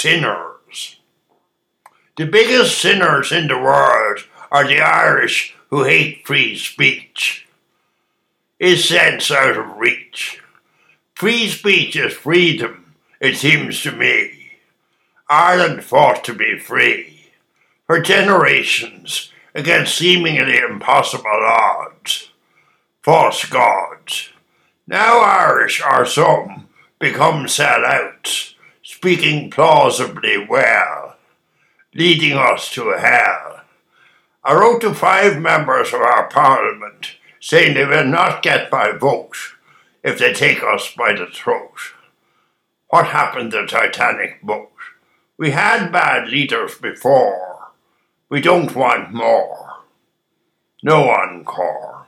sinners. The biggest sinners in the world are the Irish who hate free speech. Is sense out of reach? Free speech is freedom, it seems to me. Ireland fought to be free for generations against seemingly impossible odds. False gods. Now Irish are some become sellouts, speaking plausibly well, leading us to hell. I wrote to five members of our parliament saying they will not get my vote if they take us by the throat. What happened to the Titanic boat? We had bad leaders before. We don't want more. No encore.